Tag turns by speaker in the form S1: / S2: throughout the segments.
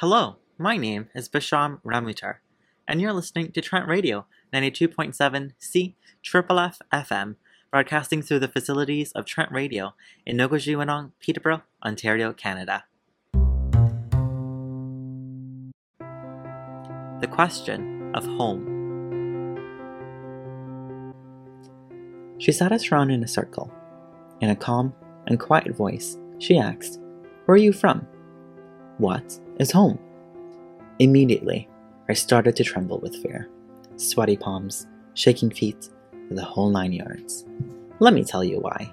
S1: Hello, my name is Bhisham Ramoutar, and you're listening to Trent Radio 92.7 C Triple F FM, broadcasting through the facilities of Trent Radio in Nogojiwanong, Peterborough, Ontario, Canada. The question of home. She sat us round in a circle. In a calm and quiet voice, she asked, Where are you from? What is home? Immediately, I started to tremble with fear. Sweaty palms, shaking feet, the whole nine yards. Let me tell you why.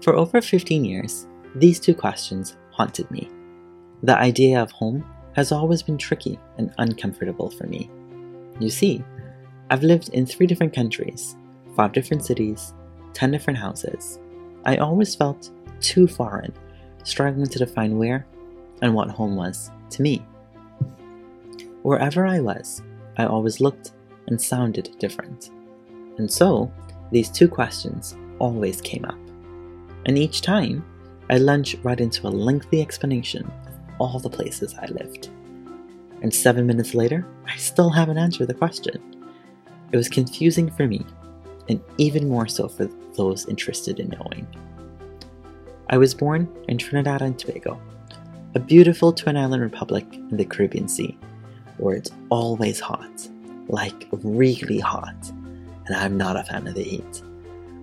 S1: For over 15 years, these two questions haunted me. The idea of home has always been tricky and uncomfortable for me. You see, I've lived in three different countries, five different cities, ten different houses. I always felt too foreign, struggling to define where and what home was to me. Wherever I was, I always looked and sounded different. And so, these two questions always came up. And each time, I lunged right into a lengthy explanation of all the places I lived. And seven minutes later, I still haven't answered the question. It was confusing for me, and even more so for those interested in knowing. I was born in Trinidad and Tobago, a beautiful twin island republic in the Caribbean Sea where it's always hot, like really hot, and I'm not a fan of the heat.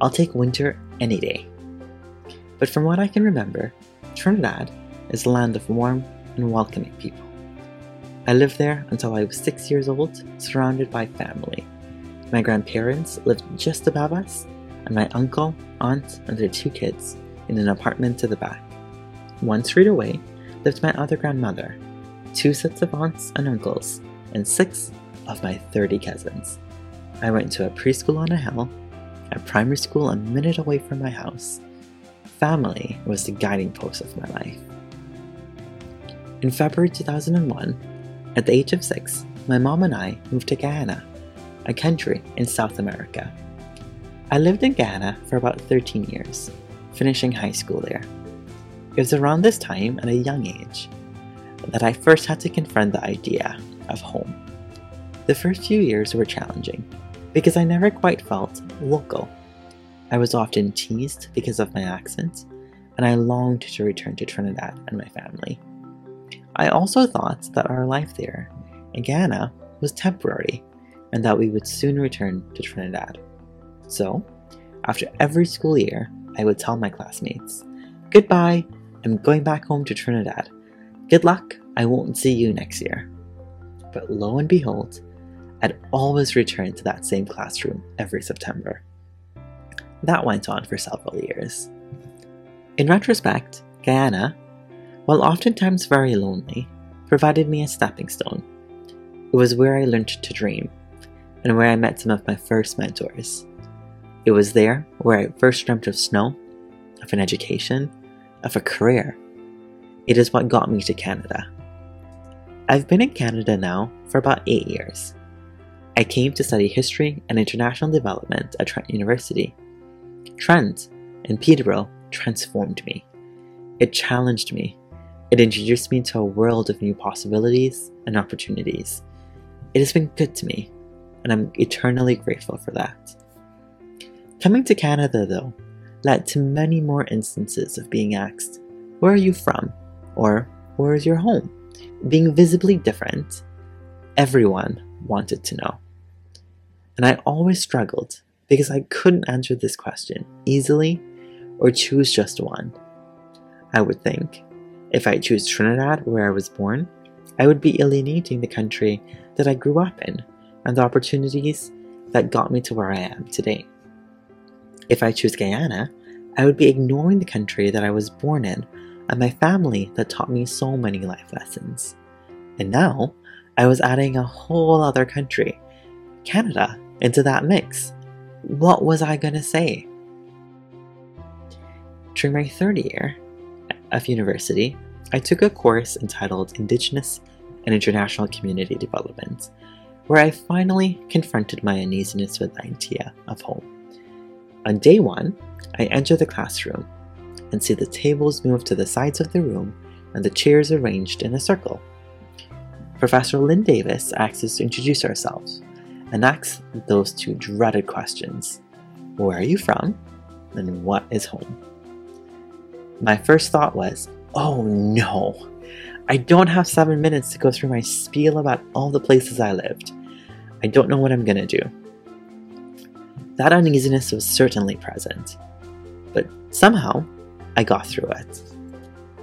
S1: I'll take winter any day. But from what I can remember, Trinidad is a land of warm and welcoming people. I lived there until I was six years old, surrounded by family. My grandparents lived just above us, and my uncle, aunt, and their two kids in an apartment to the back. One street away lived my other grandmother, two sets of aunts and uncles, and six of my 30 cousins. I went to a preschool on a hill, a primary school a minute away from my house. Family was the guiding post of my life. In February 2001, at the age of six, my mom and I moved to Guyana, a country in South America. I lived in Guyana for about 13 years, finishing high school there. It was around this time, at a young age, that I first had to confront the idea of home. The first few years were challenging because I never quite felt local. I was often teased because of my accent, and I longed to return to Trinidad and my family. I also thought that our life there in Guyana was temporary and that we would soon return to Trinidad. So, after every school year, I would tell my classmates, Goodbye, I'm going back home to Trinidad. Good luck, I won't see you next year. But lo and behold, I'd always return to that same classroom every September. That went on for several years. In retrospect, Guyana, while oftentimes very lonely, provided me a stepping stone. It was where I learned to dream, and where I met some of my first mentors. It was there where I first dreamt of snow, of an education, of a career, it is what got me to Canada. I've been in Canada now for about eight years. I came to study history and international development at Trent University. Trent in Peterborough transformed me. It challenged me. It introduced me to a world of new possibilities and opportunities. It has been good to me, and I'm eternally grateful for that. Coming to Canada, though, led to many more instances of being asked, Where are you from? or where is your home? Being visibly different, everyone wanted to know. And I always struggled because I couldn't answer this question easily or choose just one. I would think if I choose Trinidad, where I was born, I would be alienating the country that I grew up in and the opportunities that got me to where I am today. If I choose Guyana, I would be ignoring the country that I was born in and my family that taught me so many life lessons. And now, I was adding a whole other country, Canada, into that mix. What was I gonna say? During my third year of university, I took a course entitled Indigenous and International Community Development, where I finally confronted my uneasiness with the idea of home. On day one, I enter the classroom and see the tables move to the sides of the room and the chairs arranged in a circle, Professor Lynn Davis asks us to introduce ourselves and asks those two dreaded questions Where are you from? and What is home? My first thought was, Oh no! I don't have seven minutes to go through my spiel about all the places I lived. I don't know what I'm gonna do. That uneasiness was certainly present, but somehow I got through it.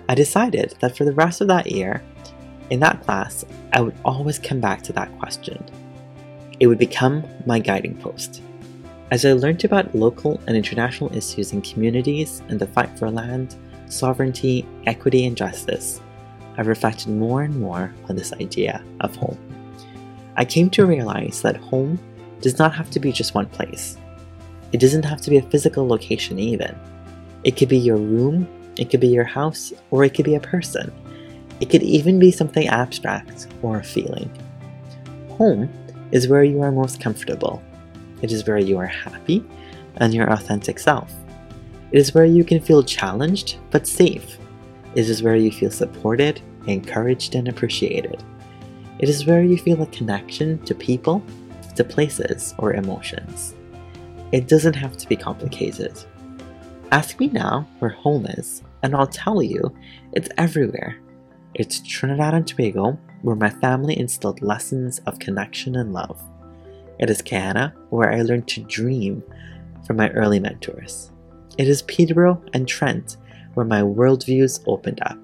S1: I decided that for the rest of that year, in that class, I would always come back to that question. It would become my guiding post. As I learned about local and international issues in communities and the fight for land, sovereignty, equity, and justice, I reflected more and more on this idea of home. I came to realize that home does not have to be just one place. It doesn't have to be a physical location, even. It could be your room, it could be your house, or it could be a person. It could even be something abstract or a feeling. Home is where you are most comfortable. It is where you are happy and your authentic self. It is where you can feel challenged but safe. It is where you feel supported, encouraged, and appreciated. It is where you feel a connection to people, to places, or emotions. It doesn't have to be complicated. Ask me now where home is, and I'll tell you it's everywhere. It's Trinidad and Tobago, where my family instilled lessons of connection and love. It is Guyana, where I learned to dream from my early mentors. It is Peterborough and Trent, where my worldviews opened up.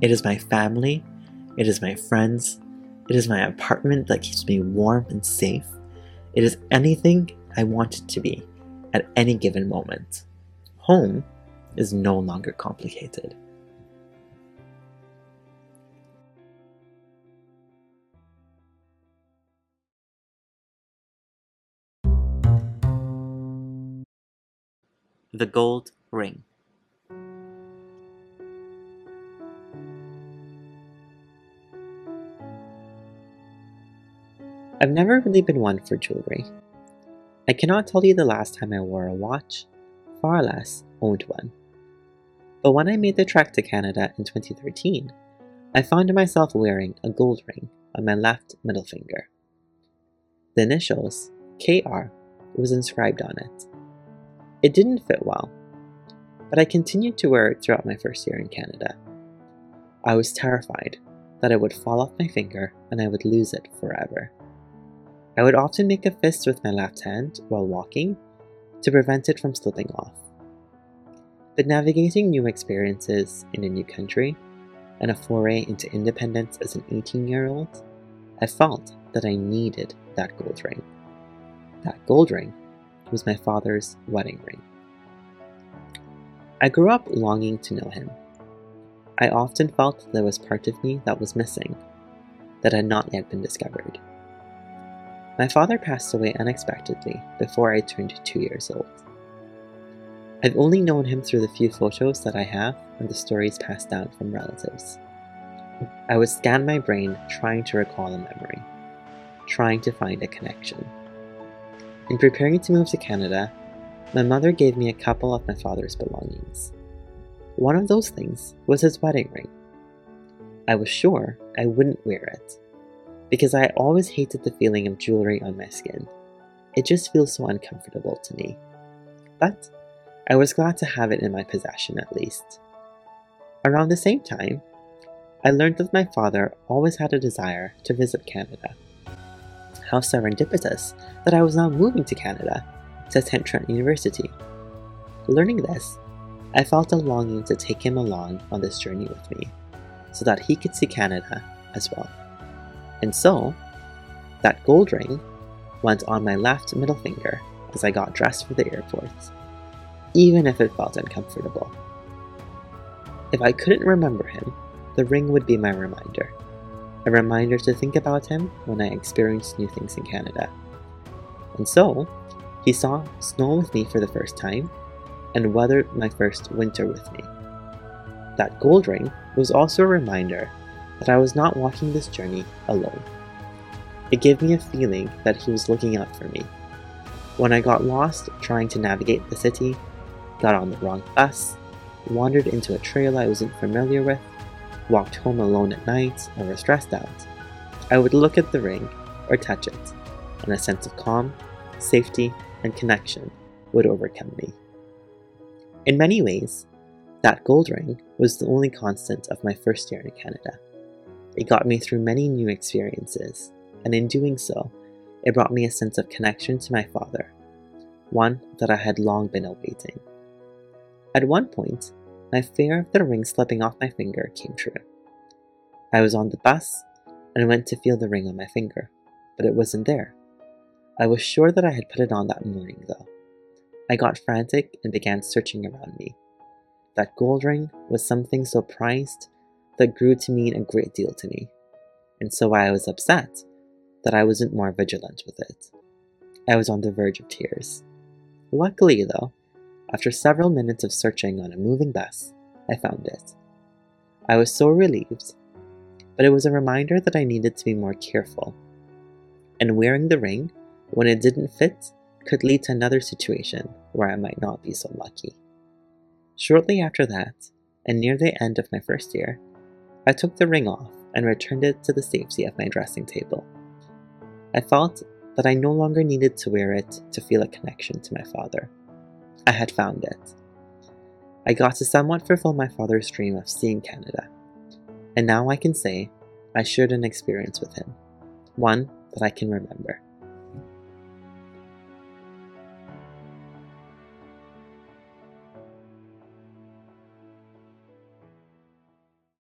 S1: It is my family, it is my friends, it is my apartment that keeps me warm and safe. It is anything I want it to be at any given moment. Home is no longer complicated. The Gold Ring. I've never really been one for jewelry. I cannot tell you the last time I wore a watch, far less owned one. But when I made the trek to Canada in 2013, I found myself wearing a gold ring on my left middle finger. The initials, KR, was inscribed on it. It didn't fit well, but I continued to wear it throughout my first year in Canada. I was terrified that it would fall off my finger and I would lose it forever. I would often make a fist with my left hand while walking to prevent it from slipping off. But navigating new experiences in a new country and a foray into independence as an 18 year old, I felt that I needed that gold ring. That gold ring was my father's wedding ring. I grew up longing to know him. I often felt there was part of me that was missing, that had not yet been discovered. My father passed away unexpectedly before I turned two years old. I've only known him through the few photos that I have and the stories passed down from relatives. I would scan my brain trying to recall a memory, trying to find a connection. In preparing to move to Canada, my mother gave me a couple of my father's belongings. One of those things was his wedding ring. I was sure I wouldn't wear it, because I always hated the feeling of jewelry on my skin. It just feels so uncomfortable to me. But I was glad to have it in my possession at least. Around the same time, I learned that my father always had a desire to visit Canada how serendipitous that I was now moving to Canada, to attend Trent University. Learning this, I felt a longing to take him along on this journey with me, so that he could see Canada as well. And so, that gold ring went on my left middle finger as I got dressed for the airport, even if it felt uncomfortable. If I couldn't remember him, the ring would be my reminder a reminder to think about him when I experienced new things in Canada. And so, he saw snow with me for the first time and weathered my first winter with me. That gold ring was also a reminder that I was not walking this journey alone. It gave me a feeling that he was looking out for me. When I got lost trying to navigate the city, got on the wrong bus, wandered into a trail I wasn't familiar with, walked home alone at night, or was stressed out, I would look at the ring or touch it, and a sense of calm, safety, and connection would overcome me. In many ways, that gold ring was the only constant of my first year in Canada. It got me through many new experiences, and in doing so, it brought me a sense of connection to my father, one that I had long been awaiting. At one point, my fear of the ring slipping off my finger came true. I was on the bus and went to feel the ring on my finger, but it wasn't there. I was sure that I had put it on that morning, though. I got frantic and began searching around me. That gold ring was something so prized that grew to mean a great deal to me, and so I was upset that I wasn't more vigilant with it. I was on the verge of tears. Luckily, though, after several minutes of searching on a moving bus, I found it. I was so relieved, but it was a reminder that I needed to be more careful. And wearing the ring when it didn't fit could lead to another situation where I might not be so lucky. Shortly after that, and near the end of my first year, I took the ring off and returned it to the safety of my dressing table. I felt that I no longer needed to wear it to feel a connection to my father. I had found it. I got to somewhat fulfill my father's dream of seeing Canada, and now I can say I shared an experience with him, one that I can remember.